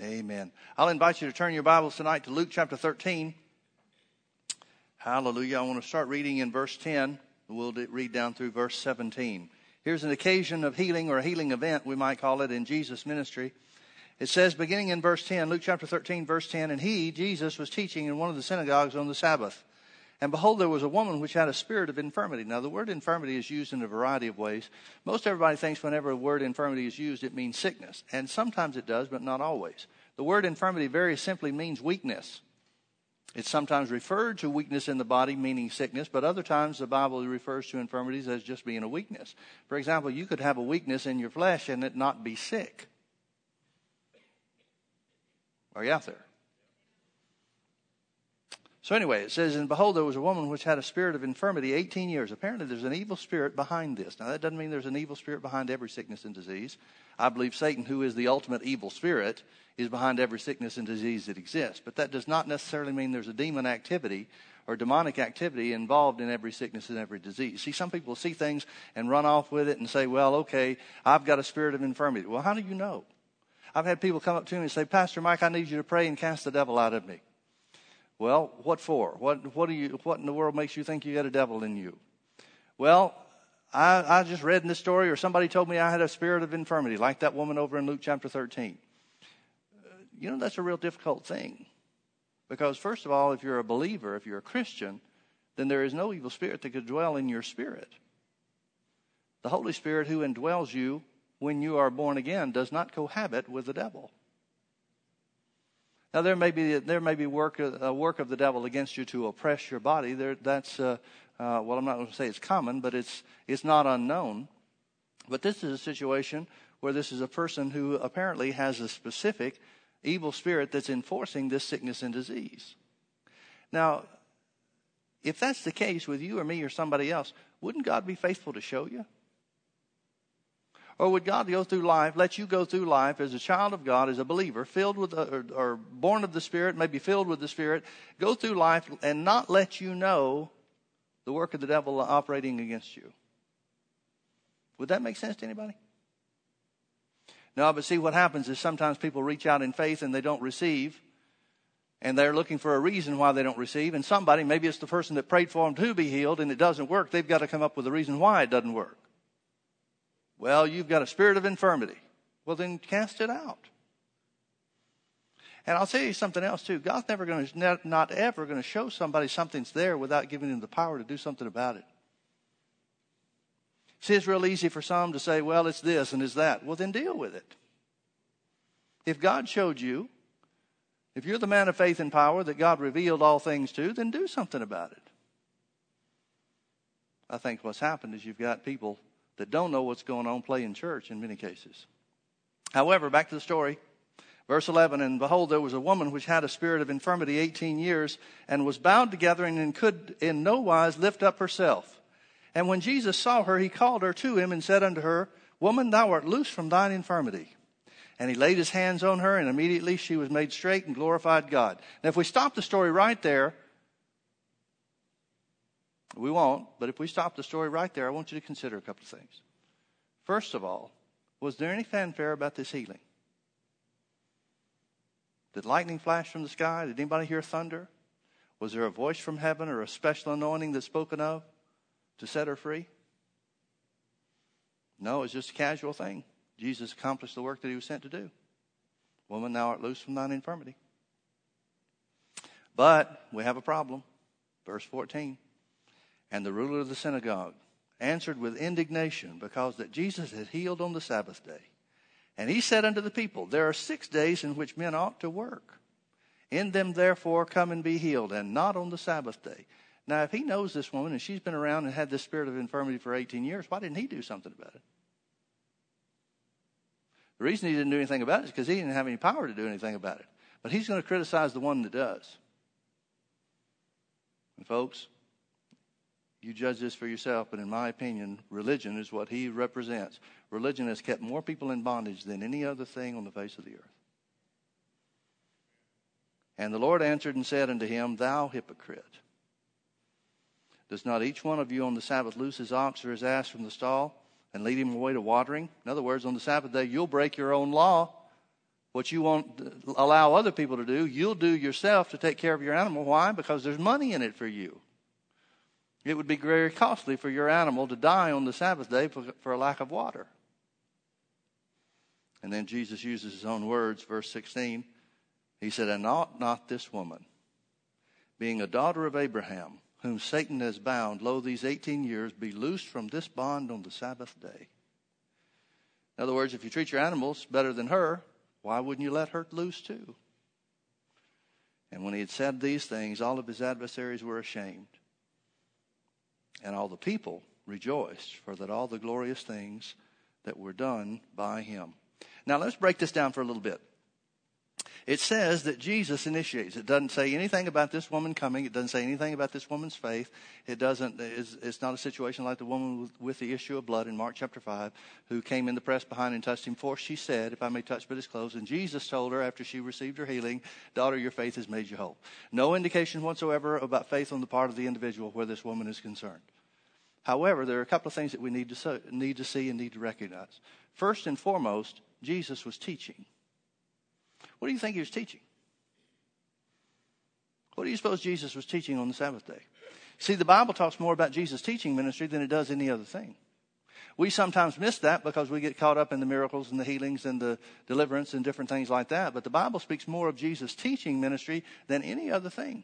Amen. I'll invite you to turn your Bibles tonight to Luke chapter 13. Hallelujah. I want to start reading in verse 10. We'll read down through verse 17. Here's an occasion of healing or a healing event, we might call it, in Jesus' ministry. It says, beginning in verse 10, Luke chapter 13, verse 10, and he, Jesus, was teaching in one of the synagogues on the Sabbath. And behold, there was a woman which had a spirit of infirmity. Now, the word infirmity is used in a variety of ways. Most everybody thinks whenever a word infirmity is used, it means sickness. And sometimes it does, but not always. The word infirmity very simply means weakness. It's sometimes referred to weakness in the body, meaning sickness, but other times the Bible refers to infirmities as just being a weakness. For example, you could have a weakness in your flesh and it not be sick. Are you out there? So anyway, it says, And behold, there was a woman which had a spirit of infirmity 18 years. Apparently, there's an evil spirit behind this. Now, that doesn't mean there's an evil spirit behind every sickness and disease. I believe Satan, who is the ultimate evil spirit, is behind every sickness and disease that exists. But that does not necessarily mean there's a demon activity or demonic activity involved in every sickness and every disease. See, some people see things and run off with it and say, well, okay, I've got a spirit of infirmity. Well, how do you know? I've had people come up to me and say, Pastor Mike, I need you to pray and cast the devil out of me. Well, what for? What, what, do you, what in the world makes you think you got a devil in you? Well, I, I just read in this story, or somebody told me I had a spirit of infirmity, like that woman over in Luke chapter 13. Uh, you know, that's a real difficult thing. Because, first of all, if you're a believer, if you're a Christian, then there is no evil spirit that could dwell in your spirit. The Holy Spirit who indwells you when you are born again does not cohabit with the devil. Now there may be there may be work a work of the devil against you to oppress your body. There, that's uh, uh, well, I'm not going to say it's common, but it's it's not unknown. But this is a situation where this is a person who apparently has a specific evil spirit that's enforcing this sickness and disease. Now, if that's the case with you or me or somebody else, wouldn't God be faithful to show you? Or would God go through life, let you go through life as a child of God, as a believer, filled with, or, or born of the Spirit, maybe filled with the Spirit, go through life and not let you know the work of the devil operating against you? Would that make sense to anybody? No, but see what happens is sometimes people reach out in faith and they don't receive. And they're looking for a reason why they don't receive. And somebody, maybe it's the person that prayed for them to be healed and it doesn't work, they've got to come up with a reason why it doesn't work. Well, you've got a spirit of infirmity. Well, then cast it out. And I'll tell you something else too. God's never going to, not ever going to show somebody something's there without giving them the power to do something about it. See, it's real easy for some to say, well, it's this and it's that. Well, then deal with it. If God showed you, if you're the man of faith and power that God revealed all things to, then do something about it. I think what's happened is you've got people that don't know what's going on play in church in many cases. However, back to the story. Verse 11, and behold, there was a woman which had a spirit of infirmity 18 years and was bound together and could in no wise lift up herself. And when Jesus saw her, he called her to him and said unto her, Woman, thou art loose from thine infirmity. And he laid his hands on her, and immediately she was made straight and glorified God. Now, if we stop the story right there, we won't, but if we stop the story right there, I want you to consider a couple of things. First of all, was there any fanfare about this healing? Did lightning flash from the sky? Did anybody hear thunder? Was there a voice from heaven or a special anointing that's spoken of to set her free? No, it's just a casual thing. Jesus accomplished the work that he was sent to do. Woman, thou art loose from thine infirmity. But we have a problem. Verse 14. And the ruler of the synagogue answered with indignation because that Jesus had healed on the Sabbath day. And he said unto the people, There are six days in which men ought to work. In them, therefore, come and be healed, and not on the Sabbath day. Now, if he knows this woman and she's been around and had this spirit of infirmity for 18 years, why didn't he do something about it? The reason he didn't do anything about it is because he didn't have any power to do anything about it. But he's going to criticize the one that does. And, folks, you judge this for yourself, but in my opinion, religion is what he represents. Religion has kept more people in bondage than any other thing on the face of the earth. And the Lord answered and said unto him, Thou hypocrite, does not each one of you on the Sabbath loose his ox or his ass from the stall and lead him away to watering? In other words, on the Sabbath day, you'll break your own law What you won't allow other people to do, you'll do yourself to take care of your animal. Why? Because there's money in it for you. It would be very costly for your animal to die on the Sabbath day for, for a lack of water. And then Jesus uses his own words, verse 16. He said, And ought not this woman, being a daughter of Abraham, whom Satan has bound, lo, these 18 years, be loosed from this bond on the Sabbath day? In other words, if you treat your animals better than her, why wouldn't you let her loose too? And when he had said these things, all of his adversaries were ashamed. And all the people rejoiced for that all the glorious things that were done by him. Now let's break this down for a little bit. It says that Jesus initiates. It doesn't say anything about this woman coming. It doesn't say anything about this woman's faith. It doesn't. It's, it's not a situation like the woman with, with, the issue of blood in Mark chapter five, who came in the press behind and touched him. For she said, "If I may touch but his clothes," and Jesus told her after she received her healing, "Daughter, your faith has made you whole." No indication whatsoever about faith on the part of the individual where this woman is concerned. However, there are a couple of things that we need to, so, need to see and need to recognize. First and foremost, Jesus was teaching. What do you think he was teaching? What do you suppose Jesus was teaching on the Sabbath day? See, the Bible talks more about Jesus' teaching ministry than it does any other thing. We sometimes miss that because we get caught up in the miracles and the healings and the deliverance and different things like that. But the Bible speaks more of Jesus' teaching ministry than any other thing.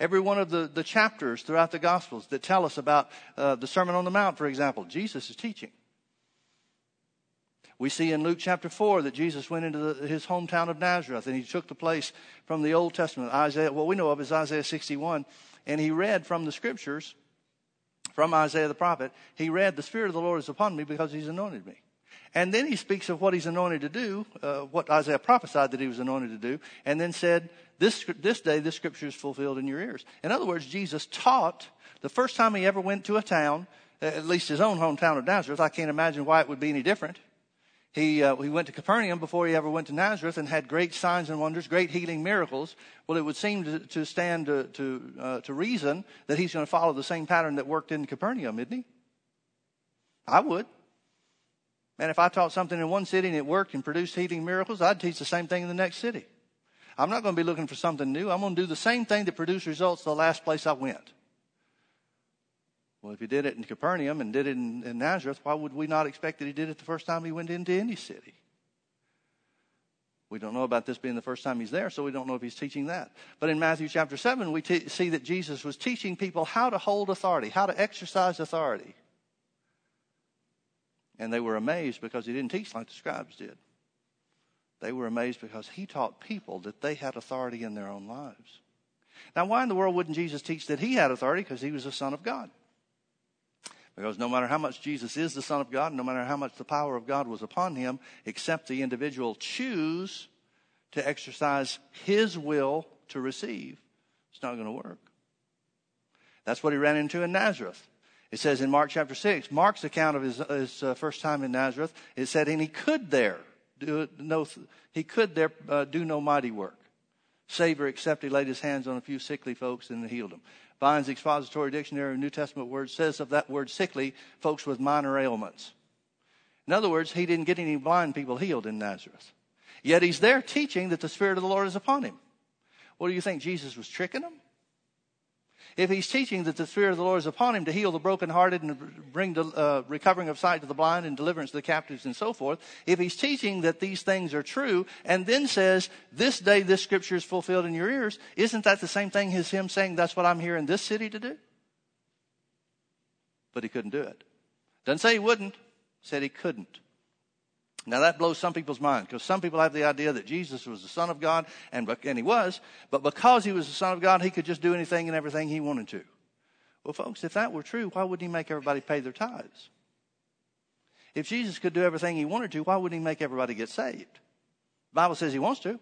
Every one of the, the chapters throughout the Gospels that tell us about uh, the Sermon on the Mount, for example, Jesus is teaching. We see in Luke chapter 4 that Jesus went into the, his hometown of Nazareth and he took the place from the Old Testament. Isaiah, what we know of is Isaiah 61. And he read from the scriptures, from Isaiah the prophet, he read, The Spirit of the Lord is upon me because he's anointed me. And then he speaks of what he's anointed to do, uh, what Isaiah prophesied that he was anointed to do, and then said, this, this day this scripture is fulfilled in your ears. In other words, Jesus taught the first time he ever went to a town, at least his own hometown of Nazareth. I can't imagine why it would be any different. He, uh, he went to Capernaum before he ever went to Nazareth and had great signs and wonders, great healing miracles. Well, it would seem to, to stand to, to, uh, to reason that he's going to follow the same pattern that worked in Capernaum, isn't he? I would. And if I taught something in one city and it worked and produced healing miracles, I'd teach the same thing in the next city. I'm not going to be looking for something new. I'm going to do the same thing that produced results the last place I went. Well, if he did it in Capernaum and did it in, in Nazareth, why would we not expect that he did it the first time he went into any city? We don't know about this being the first time he's there, so we don't know if he's teaching that. But in Matthew chapter 7, we t- see that Jesus was teaching people how to hold authority, how to exercise authority. And they were amazed because he didn't teach like the scribes did. They were amazed because he taught people that they had authority in their own lives. Now, why in the world wouldn't Jesus teach that he had authority? Because he was the Son of God. Because no matter how much Jesus is the Son of God, no matter how much the power of God was upon him, except the individual choose to exercise his will to receive, it's not going to work. That's what he ran into in Nazareth. It says in Mark chapter 6, Mark's account of his, his uh, first time in Nazareth, it said, and he could there do no, he could there uh, do no mighty work. Savior, except he laid his hands on a few sickly folks and healed them. Vine's Expository Dictionary of New Testament words says of that word sickly, folks with minor ailments. In other words, he didn't get any blind people healed in Nazareth. Yet he's there teaching that the Spirit of the Lord is upon him. What do you think? Jesus was tricking them? If he's teaching that the Spirit of the Lord is upon him to heal the brokenhearted and bring the uh, recovering of sight to the blind and deliverance to the captives and so forth, if he's teaching that these things are true and then says, this day this scripture is fulfilled in your ears, isn't that the same thing as him saying, that's what I'm here in this city to do? But he couldn't do it. Doesn't say he wouldn't, said he couldn't. Now that blows some people's mind because some people have the idea that Jesus was the Son of God, and, and he was, but because he was the Son of God, he could just do anything and everything he wanted to. Well, folks, if that were true, why wouldn't he make everybody pay their tithes? If Jesus could do everything he wanted to, why wouldn't he make everybody get saved? Bible says he wants to.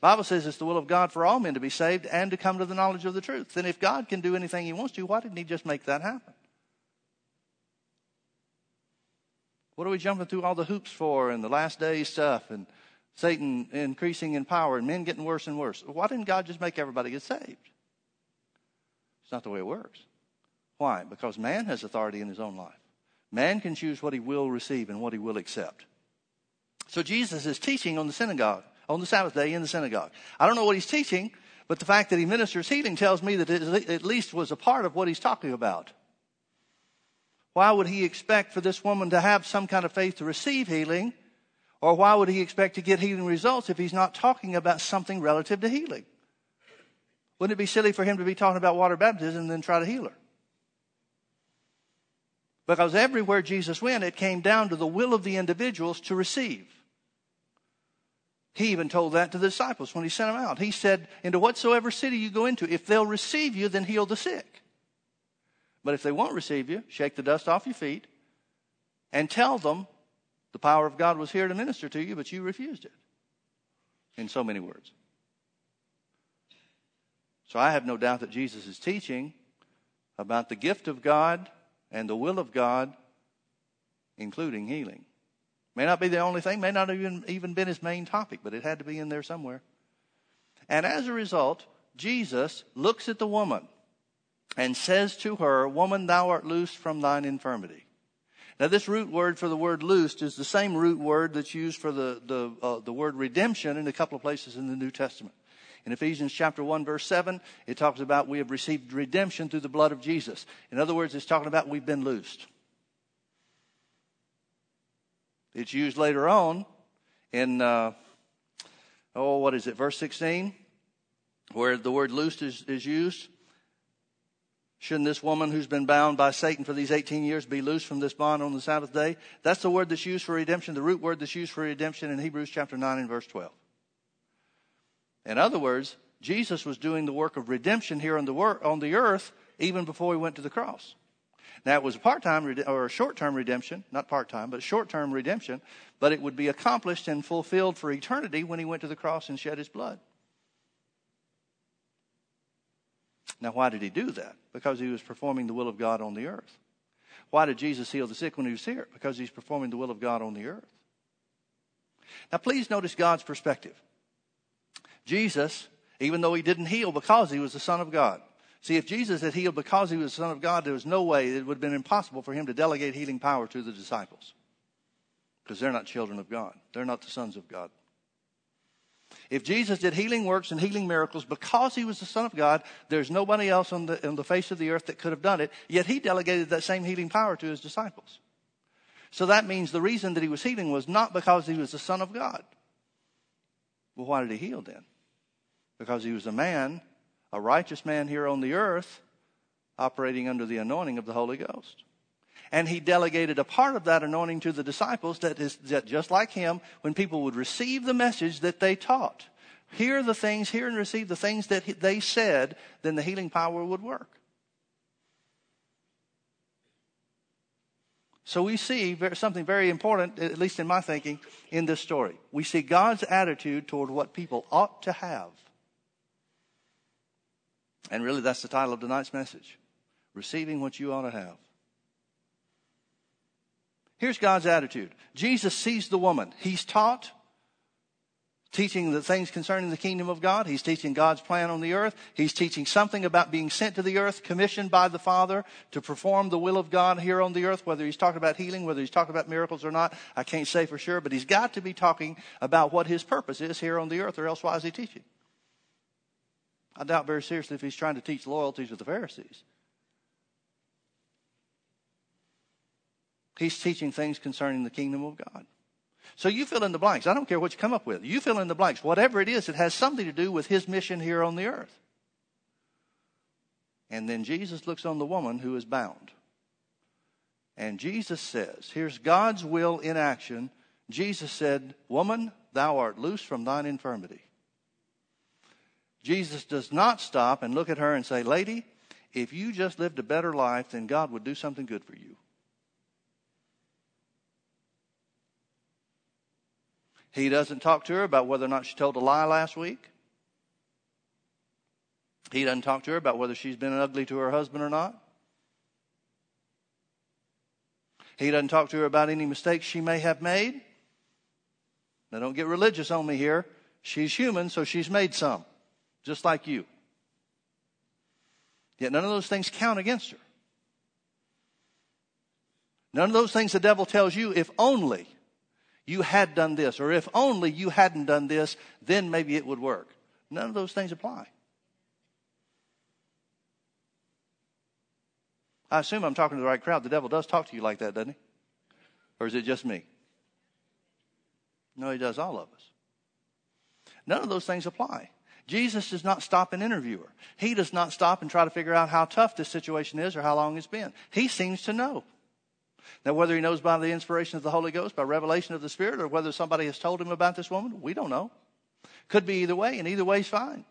Bible says it's the will of God for all men to be saved and to come to the knowledge of the truth. Then if God can do anything he wants to, why didn't he just make that happen? What are we jumping through all the hoops for and the last day stuff and Satan increasing in power and men getting worse and worse? Why didn't God just make everybody get saved? It's not the way it works. Why? Because man has authority in his own life. Man can choose what he will receive and what he will accept. So Jesus is teaching on the synagogue, on the Sabbath day in the synagogue. I don't know what he's teaching, but the fact that he ministers healing tells me that it at least was a part of what he's talking about. Why would he expect for this woman to have some kind of faith to receive healing? Or why would he expect to get healing results if he's not talking about something relative to healing? Wouldn't it be silly for him to be talking about water baptism and then try to heal her? Because everywhere Jesus went, it came down to the will of the individuals to receive. He even told that to the disciples when he sent them out. He said, Into whatsoever city you go into, if they'll receive you, then heal the sick. But if they won't receive you, shake the dust off your feet and tell them the power of God was here to minister to you, but you refused it. In so many words. So I have no doubt that Jesus is teaching about the gift of God and the will of God, including healing. May not be the only thing, may not even even been his main topic, but it had to be in there somewhere. And as a result, Jesus looks at the woman and says to her, Woman, thou art loosed from thine infirmity. Now, this root word for the word loosed is the same root word that's used for the, the, uh, the word redemption in a couple of places in the New Testament. In Ephesians chapter 1 verse 7, it talks about we have received redemption through the blood of Jesus. In other words, it's talking about we've been loosed. It's used later on in, uh, oh, what is it, verse 16, where the word loosed is, is used. Shouldn't this woman who's been bound by Satan for these 18 years be loosed from this bond on the Sabbath day? That's the word that's used for redemption, the root word that's used for redemption in Hebrews chapter 9 and verse 12. In other words, Jesus was doing the work of redemption here on the, on the earth even before he went to the cross. Now, it was a part time or a short term redemption, not part time, but short term redemption, but it would be accomplished and fulfilled for eternity when he went to the cross and shed his blood. Now, why did he do that? Because he was performing the will of God on the earth. Why did Jesus heal the sick when he was here? Because he's performing the will of God on the earth. Now, please notice God's perspective. Jesus, even though he didn't heal because he was the Son of God. See, if Jesus had healed because he was the Son of God, there was no way it would have been impossible for him to delegate healing power to the disciples. Because they're not children of God, they're not the sons of God. If Jesus did healing works and healing miracles because he was the Son of God, there's nobody else on the, on the face of the earth that could have done it. Yet he delegated that same healing power to his disciples. So that means the reason that he was healing was not because he was the Son of God. Well, why did he heal then? Because he was a man, a righteous man here on the earth, operating under the anointing of the Holy Ghost. And he delegated a part of that anointing to the disciples that is that just like him, when people would receive the message that they taught, hear the things, hear and receive the things that they said, then the healing power would work. So we see something very important, at least in my thinking, in this story. We see God's attitude toward what people ought to have. And really, that's the title of tonight's message Receiving What You Ought to Have. Here's God's attitude Jesus sees the woman. He's taught, teaching the things concerning the kingdom of God. He's teaching God's plan on the earth. He's teaching something about being sent to the earth, commissioned by the Father to perform the will of God here on the earth, whether he's talking about healing, whether he's talking about miracles or not. I can't say for sure, but he's got to be talking about what his purpose is here on the earth, or else why is he teaching? I doubt very seriously if he's trying to teach loyalty to the Pharisees. He's teaching things concerning the kingdom of God. So you fill in the blanks. I don't care what you come up with. You fill in the blanks. Whatever it is, it has something to do with his mission here on the earth. And then Jesus looks on the woman who is bound. And Jesus says, here's God's will in action. Jesus said, Woman, thou art loose from thine infirmity. Jesus does not stop and look at her and say, Lady, if you just lived a better life, then God would do something good for you. He doesn't talk to her about whether or not she told a lie last week. He doesn't talk to her about whether she's been ugly to her husband or not. He doesn't talk to her about any mistakes she may have made. Now, don't get religious on me here. She's human, so she's made some, just like you. Yet none of those things count against her. None of those things the devil tells you, if only you had done this, or if only you hadn't done this, then maybe it would work. None of those things apply. I assume I'm talking to the right crowd. The devil does talk to you like that, doesn't he? Or is it just me? No, he does all of us. None of those things apply. Jesus does not stop an interviewer. He does not stop and try to figure out how tough this situation is or how long it's been. He seems to know. Now, whether he knows by the inspiration of the Holy Ghost, by revelation of the Spirit, or whether somebody has told him about this woman, we don't know. Could be either way, and either way is fine.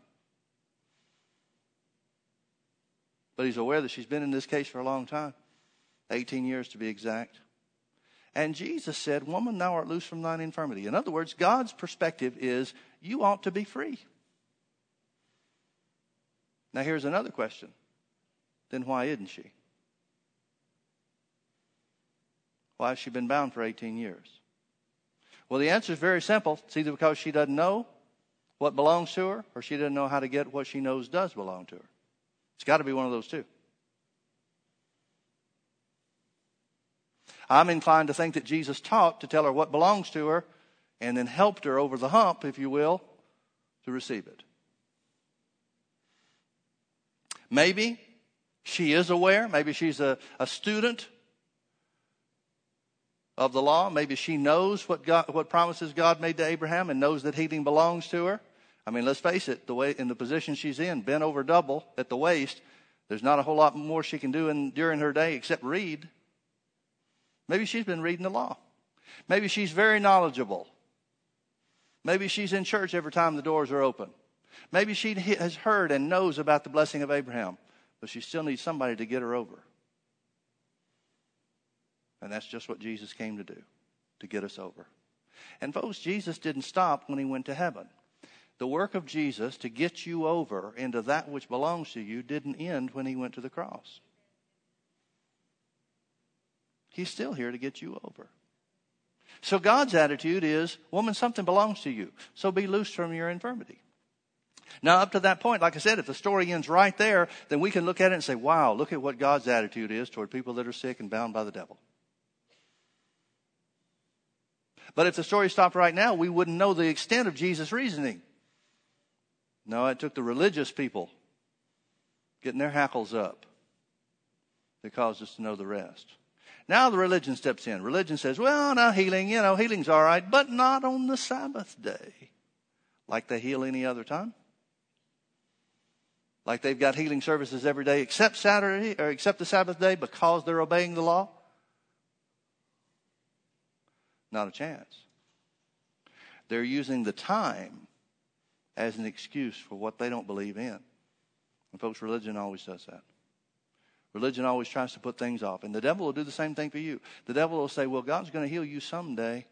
But he's aware that she's been in this case for a long time 18 years to be exact. And Jesus said, Woman, thou art loose from thine infirmity. In other words, God's perspective is you ought to be free. Now, here's another question. Then why isn't she? Why has she been bound for 18 years? Well, the answer is very simple. It's either because she doesn't know what belongs to her or she doesn't know how to get what she knows does belong to her. It's got to be one of those two. I'm inclined to think that Jesus taught to tell her what belongs to her and then helped her over the hump, if you will, to receive it. Maybe she is aware. Maybe she's a, a student of the law. Maybe she knows what, God, what promises God made to Abraham and knows that healing belongs to her. I mean, let's face it, the way in the position she's in, bent over double at the waist, there's not a whole lot more she can do in, during her day except read. Maybe she's been reading the law. Maybe she's very knowledgeable. Maybe she's in church every time the doors are open. Maybe she has heard and knows about the blessing of Abraham, but she still needs somebody to get her over. And that's just what Jesus came to do, to get us over. And folks, Jesus didn't stop when he went to heaven. The work of Jesus to get you over into that which belongs to you didn't end when he went to the cross. He's still here to get you over. So God's attitude is, woman, something belongs to you. So be loosed from your infirmity. Now, up to that point, like I said, if the story ends right there, then we can look at it and say, wow, look at what God's attitude is toward people that are sick and bound by the devil. But if the story stopped right now, we wouldn't know the extent of Jesus' reasoning. No, it took the religious people getting their hackles up that caused us to know the rest. Now the religion steps in. Religion says, well, now healing, you know, healing's all right, but not on the Sabbath day. Like they heal any other time. Like they've got healing services every day except Saturday or except the Sabbath day because they're obeying the law. Not a chance. They're using the time as an excuse for what they don't believe in. And folks, religion always does that. Religion always tries to put things off. And the devil will do the same thing for you. The devil will say, Well, God's going to heal you someday,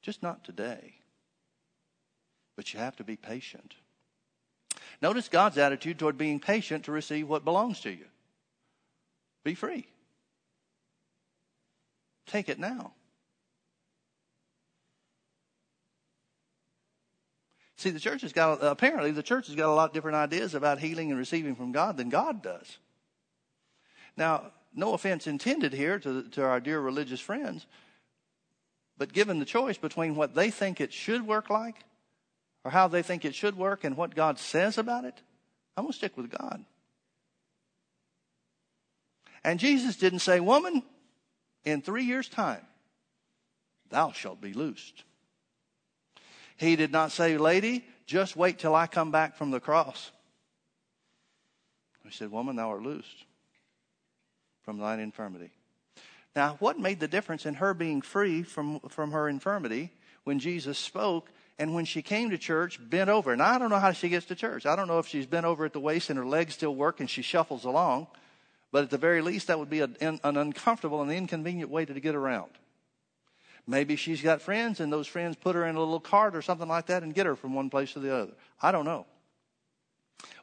just not today. But you have to be patient. Notice God's attitude toward being patient to receive what belongs to you. Be free. Take it now. See, the church has got, apparently, the church has got a lot different ideas about healing and receiving from God than God does. Now, no offense intended here to, to our dear religious friends, but given the choice between what they think it should work like, or how they think it should work, and what God says about it, I'm going to stick with God. And Jesus didn't say, Woman, in three years' time, thou shalt be loosed. He did not say, Lady, just wait till I come back from the cross. He said, Woman, thou art loosed from thine infirmity. Now, what made the difference in her being free from, from her infirmity when Jesus spoke and when she came to church, bent over? And I don't know how she gets to church. I don't know if she's bent over at the waist and her legs still work and she shuffles along. But at the very least, that would be an, an uncomfortable and inconvenient way to get around. Maybe she's got friends and those friends put her in a little cart or something like that and get her from one place to the other. I don't know.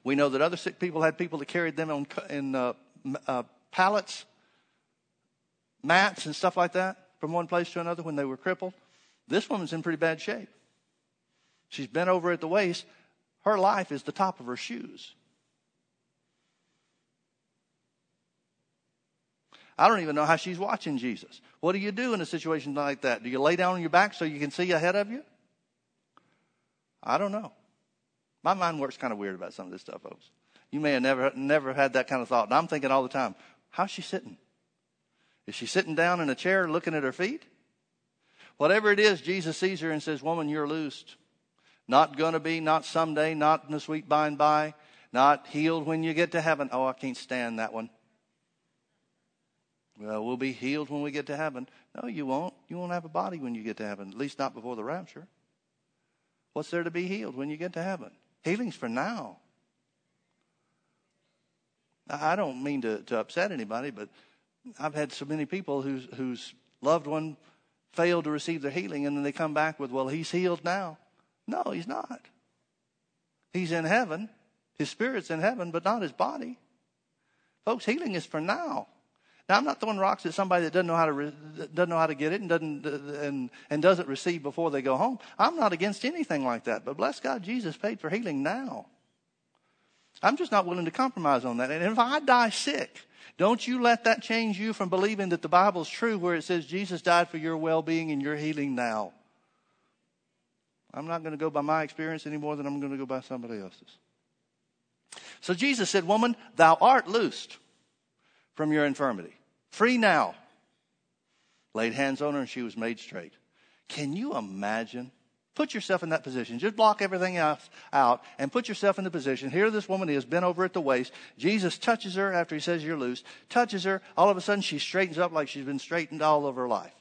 We know that other sick people had people that carried them on, in uh, uh, pallets, mats, and stuff like that from one place to another when they were crippled. This woman's in pretty bad shape. She's bent over at the waist. Her life is the top of her shoes. I don't even know how she's watching Jesus. What do you do in a situation like that? Do you lay down on your back so you can see ahead of you? I don't know. My mind works kind of weird about some of this stuff, folks. You may have never, never had that kind of thought. And I'm thinking all the time, how's she sitting? Is she sitting down in a chair looking at her feet? Whatever it is, Jesus sees her and says, Woman, you're loosed. Not going to be, not someday, not in the sweet by and by, not healed when you get to heaven. Oh, I can't stand that one. Well, we'll be healed when we get to heaven. No, you won't. You won't have a body when you get to heaven, at least not before the rapture. What's there to be healed when you get to heaven? Healing's for now. I don't mean to, to upset anybody, but I've had so many people whose, whose loved one failed to receive their healing, and then they come back with, well, he's healed now. No, he's not. He's in heaven. His spirit's in heaven, but not his body. Folks, healing is for now. Now, I'm not throwing rocks at somebody that doesn't know how to re- doesn't know how to get it and doesn't and and doesn't receive before they go home. I'm not against anything like that. But bless God, Jesus paid for healing now. I'm just not willing to compromise on that. And if I die sick, don't you let that change you from believing that the Bible's true, where it says Jesus died for your well-being and your healing now. I'm not going to go by my experience any more than I'm going to go by somebody else's. So Jesus said, Woman, thou art loosed from your infirmity. Free now. Laid hands on her and she was made straight. Can you imagine? Put yourself in that position. Just block everything else out and put yourself in the position. Here this woman is, bent over at the waist. Jesus touches her after he says you're loose, touches her. All of a sudden she straightens up like she's been straightened all of her life.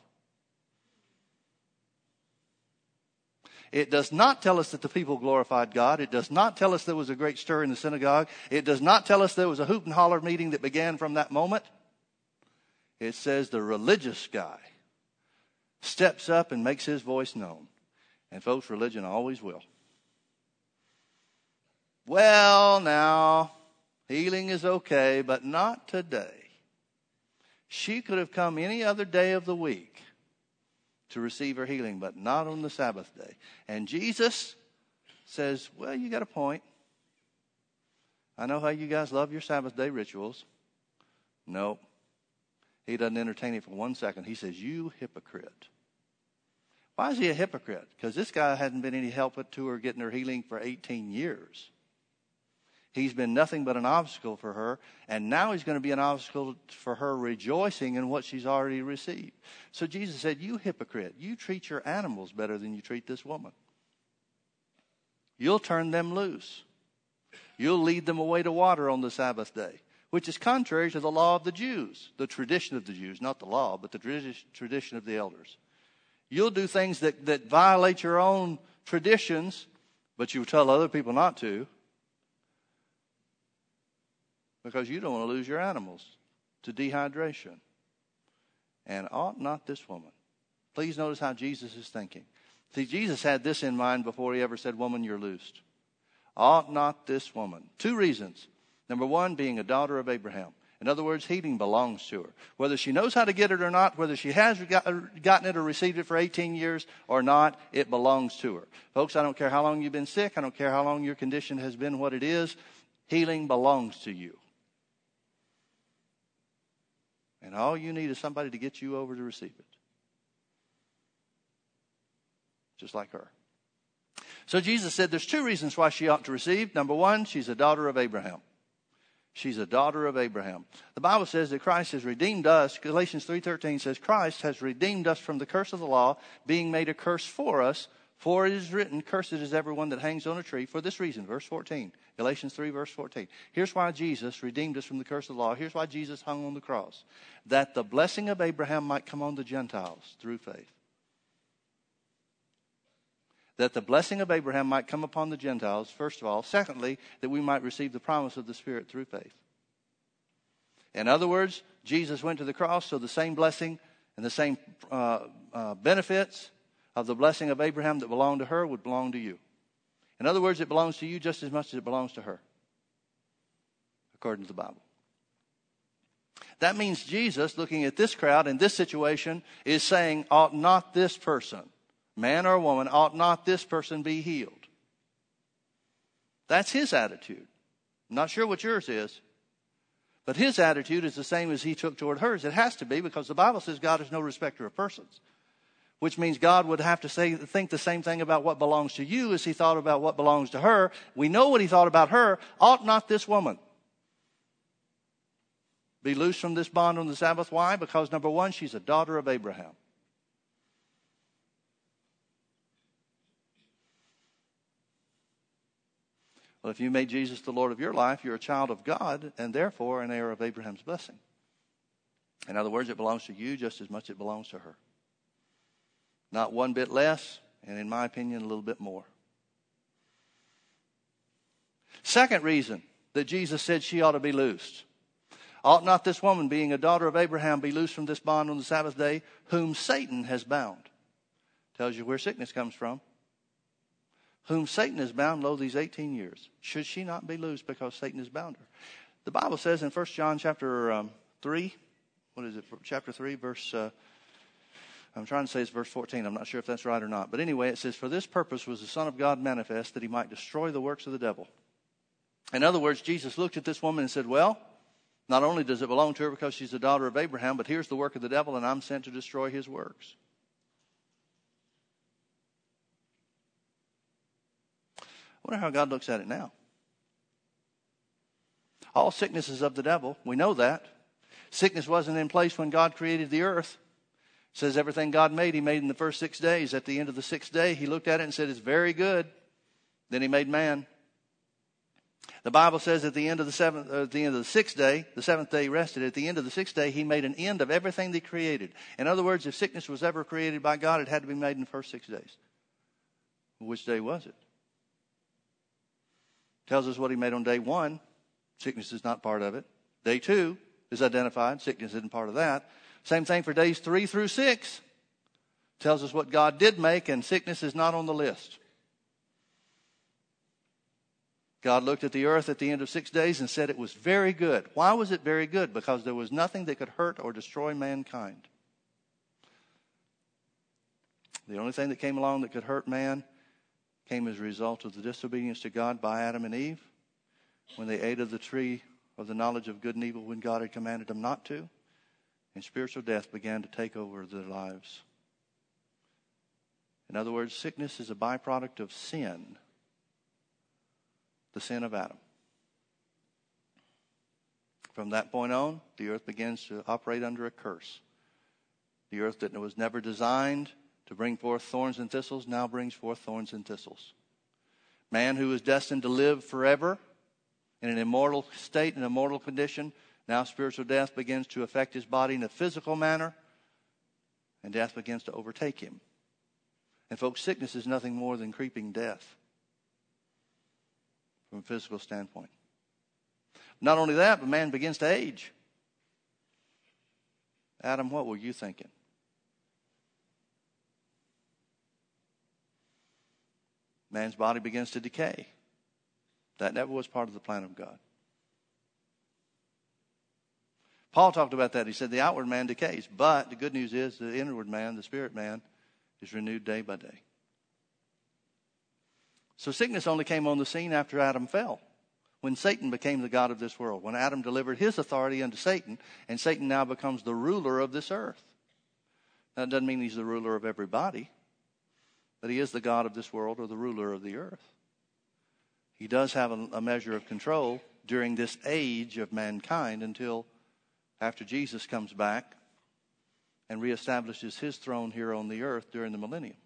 It does not tell us that the people glorified God. It does not tell us there was a great stir in the synagogue. It does not tell us there was a hoot and holler meeting that began from that moment. It says the religious guy steps up and makes his voice known. And folks, religion always will. Well, now, healing is okay, but not today. She could have come any other day of the week to receive her healing, but not on the Sabbath day. And Jesus says, Well, you got a point. I know how you guys love your Sabbath day rituals. Nope. He doesn't entertain it for one second. He says, You hypocrite. Why is he a hypocrite? Because this guy hadn't been any help to her getting her healing for 18 years. He's been nothing but an obstacle for her, and now he's going to be an obstacle for her rejoicing in what she's already received. So Jesus said, You hypocrite, you treat your animals better than you treat this woman. You'll turn them loose. You'll lead them away to water on the Sabbath day, which is contrary to the law of the Jews, the tradition of the Jews, not the law, but the tradition of the elders. You'll do things that, that violate your own traditions, but you tell other people not to because you don't want to lose your animals to dehydration. And ought not this woman? Please notice how Jesus is thinking. See, Jesus had this in mind before he ever said, Woman, you're loosed. Ought not this woman? Two reasons. Number one, being a daughter of Abraham. In other words, healing belongs to her. Whether she knows how to get it or not, whether she has uh, gotten it or received it for 18 years or not, it belongs to her. Folks, I don't care how long you've been sick. I don't care how long your condition has been what it is. Healing belongs to you. And all you need is somebody to get you over to receive it. Just like her. So Jesus said there's two reasons why she ought to receive. Number one, she's a daughter of Abraham. She's a daughter of Abraham. The Bible says that Christ has redeemed us. Galatians 3:13 says Christ has redeemed us from the curse of the law, being made a curse for us, for it is written, cursed is everyone that hangs on a tree for this reason. Verse 14. Galatians 3, verse 14. Here's why Jesus redeemed us from the curse of the law. Here's why Jesus hung on the cross. That the blessing of Abraham might come on the Gentiles through faith. That the blessing of Abraham might come upon the Gentiles, first of all. Secondly, that we might receive the promise of the Spirit through faith. In other words, Jesus went to the cross, so the same blessing and the same uh, uh, benefits of the blessing of Abraham that belonged to her would belong to you. In other words, it belongs to you just as much as it belongs to her, according to the Bible. That means Jesus, looking at this crowd in this situation, is saying, Ought not this person, man or woman, ought not this person be healed? That's his attitude. I'm not sure what yours is. But his attitude is the same as he took toward hers. It has to be because the Bible says God is no respecter of persons, which means God would have to say, think the same thing about what belongs to you as he thought about what belongs to her. We know what he thought about her. Ought not this woman be loosed from this bond on the Sabbath? Why? Because number one, she's a daughter of Abraham. Well, if you made Jesus the Lord of your life, you're a child of God and therefore an heir of Abraham's blessing. In other words, it belongs to you just as much as it belongs to her. Not one bit less, and in my opinion, a little bit more. Second reason that Jesus said she ought to be loosed. Ought not this woman, being a daughter of Abraham, be loosed from this bond on the Sabbath day, whom Satan has bound? Tells you where sickness comes from whom Satan has bound, lo, these 18 years. Should she not be loosed because Satan has bound her? The Bible says in 1 John chapter um, 3, what is it, chapter 3, verse, uh, I'm trying to say it's verse 14. I'm not sure if that's right or not. But anyway, it says, For this purpose was the Son of God manifest, that he might destroy the works of the devil. In other words, Jesus looked at this woman and said, Well, not only does it belong to her because she's a daughter of Abraham, but here's the work of the devil, and I'm sent to destroy his works. I wonder how God looks at it now. All sickness is of the devil. We know that. Sickness wasn't in place when God created the earth. It says everything God made, He made in the first six days. At the end of the sixth day, He looked at it and said, It's very good. Then He made man. The Bible says at the end of the seventh, uh, at the end of the sixth day, the seventh day he rested. At the end of the sixth day, he made an end of everything that he created. In other words, if sickness was ever created by God, it had to be made in the first six days. Which day was it? Tells us what he made on day one. Sickness is not part of it. Day two is identified. Sickness isn't part of that. Same thing for days three through six. Tells us what God did make, and sickness is not on the list. God looked at the earth at the end of six days and said it was very good. Why was it very good? Because there was nothing that could hurt or destroy mankind. The only thing that came along that could hurt man came as a result of the disobedience to God by Adam and Eve when they ate of the tree of the knowledge of good and evil when God had commanded them not to. And spiritual death began to take over their lives. In other words, sickness is a byproduct of sin, the sin of Adam. From that point on, the earth begins to operate under a curse. The earth that was never designed to bring forth thorns and thistles now brings forth thorns and thistles. Man who is destined to live forever in an immortal state, an immortal condition, now spiritual death begins to affect his body in a physical manner, and death begins to overtake him. And, folks, sickness is nothing more than creeping death from a physical standpoint. Not only that, but man begins to age. Adam, what were you thinking? Man's body begins to decay. That never was part of the plan of God. Paul talked about that. He said the outward man decays, but the good news is the inward man, the spirit man, is renewed day by day. So sickness only came on the scene after Adam fell, when Satan became the God of this world, when Adam delivered his authority unto Satan, and Satan now becomes the ruler of this earth. That doesn't mean he's the ruler of everybody that he is the God of this world or the ruler of the earth. He does have a, a measure of control during this age of mankind until after Jesus comes back and reestablishes his throne here on the earth during the millennium.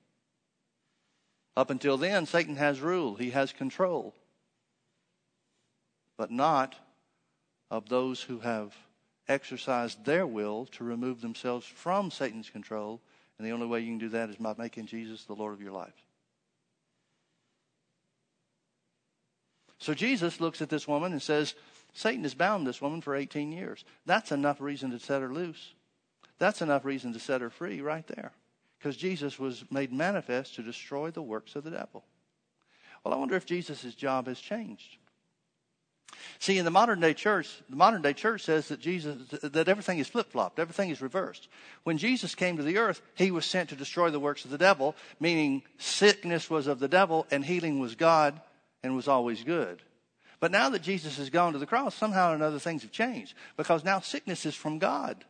Up until then, Satan has rule, he has control, but not of those who have exercised their will to remove themselves from Satan's control and the only way you can do that is by making Jesus the Lord of your life. So Jesus looks at this woman and says, Satan has bound this woman for 18 years. That's enough reason to set her loose. That's enough reason to set her free right there. Because Jesus was made manifest to destroy the works of the devil. Well, I wonder if Jesus' job has changed. See, in the modern day church, the modern day church says that Jesus, that everything is flip flopped, everything is reversed. When Jesus came to the earth, he was sent to destroy the works of the devil, meaning sickness was of the devil and healing was God and was always good. But now that Jesus has gone to the cross, somehow or another things have changed because now sickness is from God.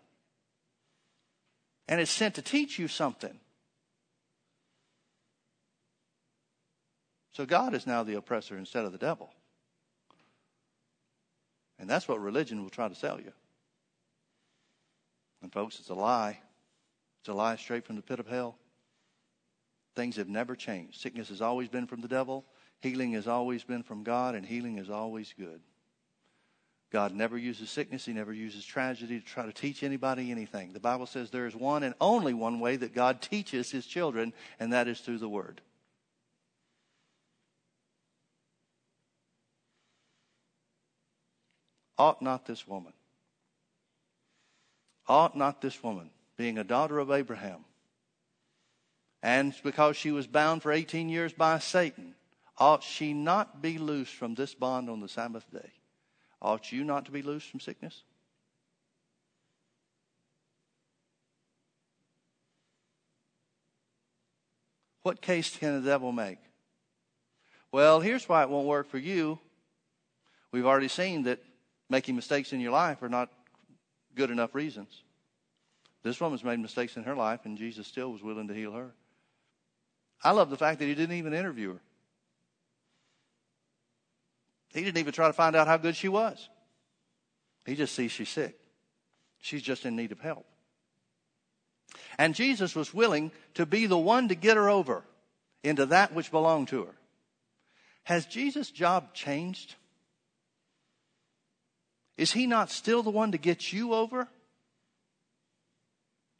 And it's sent to teach you something. So God is now the oppressor instead of the devil. And that's what religion will try to sell you. And folks, it's a lie. It's a lie straight from the pit of hell. Things have never changed. Sickness has always been from the devil. Healing has always been from God, and healing is always good. God never uses sickness. He never uses tragedy to try to teach anybody anything. The Bible says there is one and only one way that God teaches his children, and that is through the Word. Ought not this woman, ought not this woman, being a daughter of Abraham, and because she was bound for 18 years by Satan, ought she not be loosed from this bond on the Sabbath day? Ought you not to be loosed from sickness? What case can the devil make? Well, here's why it won't work for you. We've already seen that making mistakes in your life are not good enough reasons. This woman's made mistakes in her life, and Jesus still was willing to heal her. I love the fact that he didn't even interview her. He didn't even try to find out how good she was. He just sees she's sick. She's just in need of help. And Jesus was willing to be the one to get her over into that which belonged to her. Has Jesus' job changed? Is he not still the one to get you over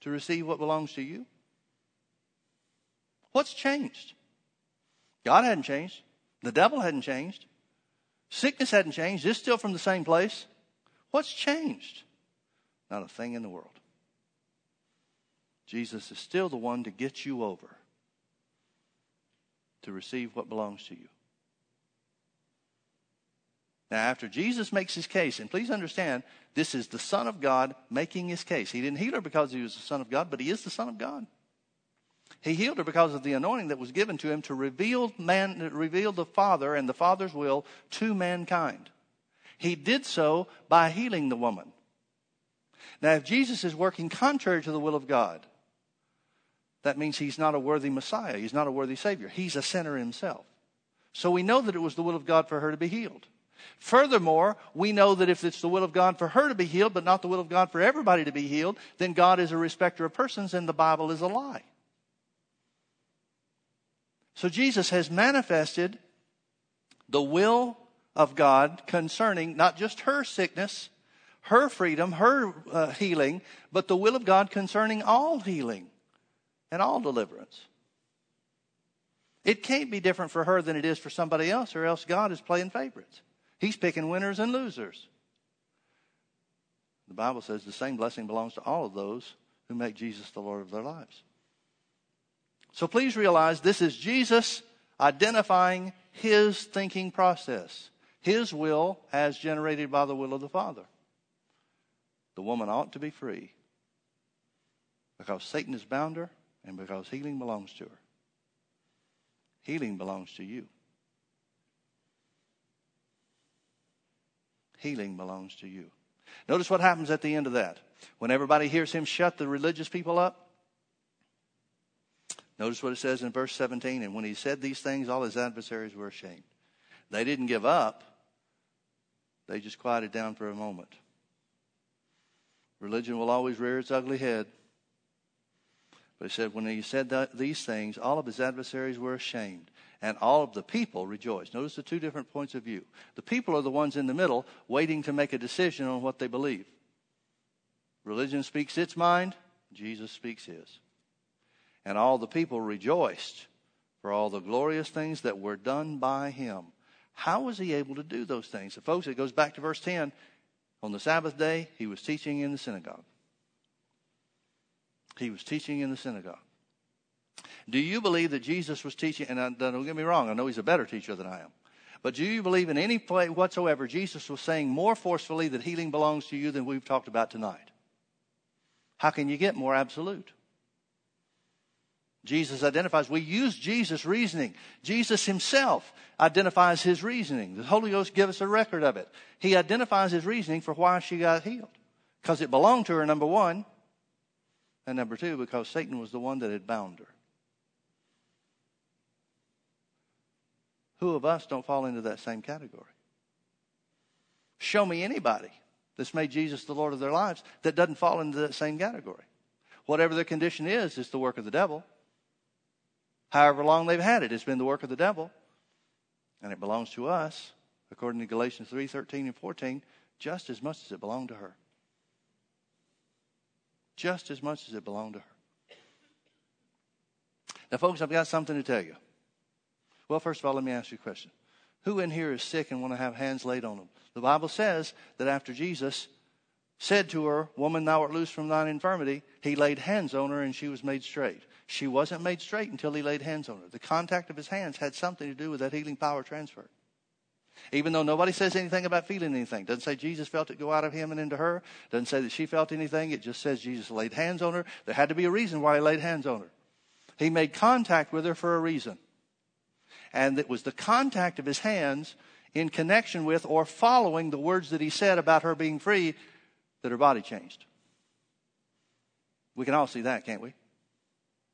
to receive what belongs to you? What's changed? God hadn't changed. The devil hadn't changed. Sickness hadn't changed. It's still from the same place. What's changed? Not a thing in the world. Jesus is still the one to get you over to receive what belongs to you. Now, after Jesus makes his case, and please understand, this is the Son of God making his case. He didn't heal her because he was the Son of God, but he is the Son of God. He healed her because of the anointing that was given to him to reveal man, reveal the Father and the Father's will to mankind. He did so by healing the woman. Now, if Jesus is working contrary to the will of God, that means he's not a worthy Messiah. He's not a worthy Savior. He's a sinner himself. So we know that it was the will of God for her to be healed. Furthermore, we know that if it's the will of God for her to be healed, but not the will of God for everybody to be healed, then God is a respecter of persons and the Bible is a lie. So Jesus has manifested the will of God concerning not just her sickness, her freedom, her uh, healing, but the will of God concerning all healing and all deliverance. It can't be different for her than it is for somebody else, or else God is playing favorites. He's picking winners and losers. The Bible says the same blessing belongs to all of those who make Jesus the Lord of their lives. So please realize this is Jesus identifying his thinking process, his will as generated by the will of the Father. The woman ought to be free because Satan has bound her and because healing belongs to her. Healing belongs to you. Healing belongs to you. Notice what happens at the end of that. When everybody hears him shut the religious people up, notice what it says in verse 17. And when he said these things, all his adversaries were ashamed. They didn't give up, they just quieted down for a moment. Religion will always rear its ugly head. But he said, when he said that, these things, all of his adversaries were ashamed and all of the people rejoiced. Notice the two different points of view. The people are the ones in the middle waiting to make a decision on what they believe. Religion speaks its mind, Jesus speaks his. And all the people rejoiced for all the glorious things that were done by him. How was he able to do those things? So folks, it goes back to verse 10. On the Sabbath day, he was teaching in the synagogue. He was teaching in the synagogue. Do you believe that Jesus was teaching? And don't get me wrong, I know he's a better teacher than I am. But do you believe in any way whatsoever Jesus was saying more forcefully that healing belongs to you than we've talked about tonight? How can you get more absolute? Jesus identifies, we use Jesus' reasoning. Jesus himself identifies his reasoning. The Holy Ghost gives us a record of it. He identifies his reasoning for why she got healed. Because it belonged to her, number one. And number two, because Satan was the one that had bound her. Who of us don't fall into that same category? Show me anybody that's made Jesus the Lord of their lives that doesn't fall into that same category. Whatever their condition is, it's the work of the devil. However long they've had it, it's been the work of the devil. And it belongs to us, according to Galatians 3 13 and 14, just as much as it belonged to her. Just as much as it belonged to her. Now, folks, I've got something to tell you. Well, first of all, let me ask you a question. Who in here is sick and want to have hands laid on them? The Bible says that after Jesus said to her, Woman, thou art loose from thine infirmity, he laid hands on her and she was made straight. She wasn't made straight until he laid hands on her. The contact of his hands had something to do with that healing power transfer. Even though nobody says anything about feeling anything. Doesn't say Jesus felt it go out of him and into her. Doesn't say that she felt anything. It just says Jesus laid hands on her. There had to be a reason why he laid hands on her. He made contact with her for a reason. And it was the contact of his hands in connection with or following the words that he said about her being free that her body changed. We can all see that, can't we?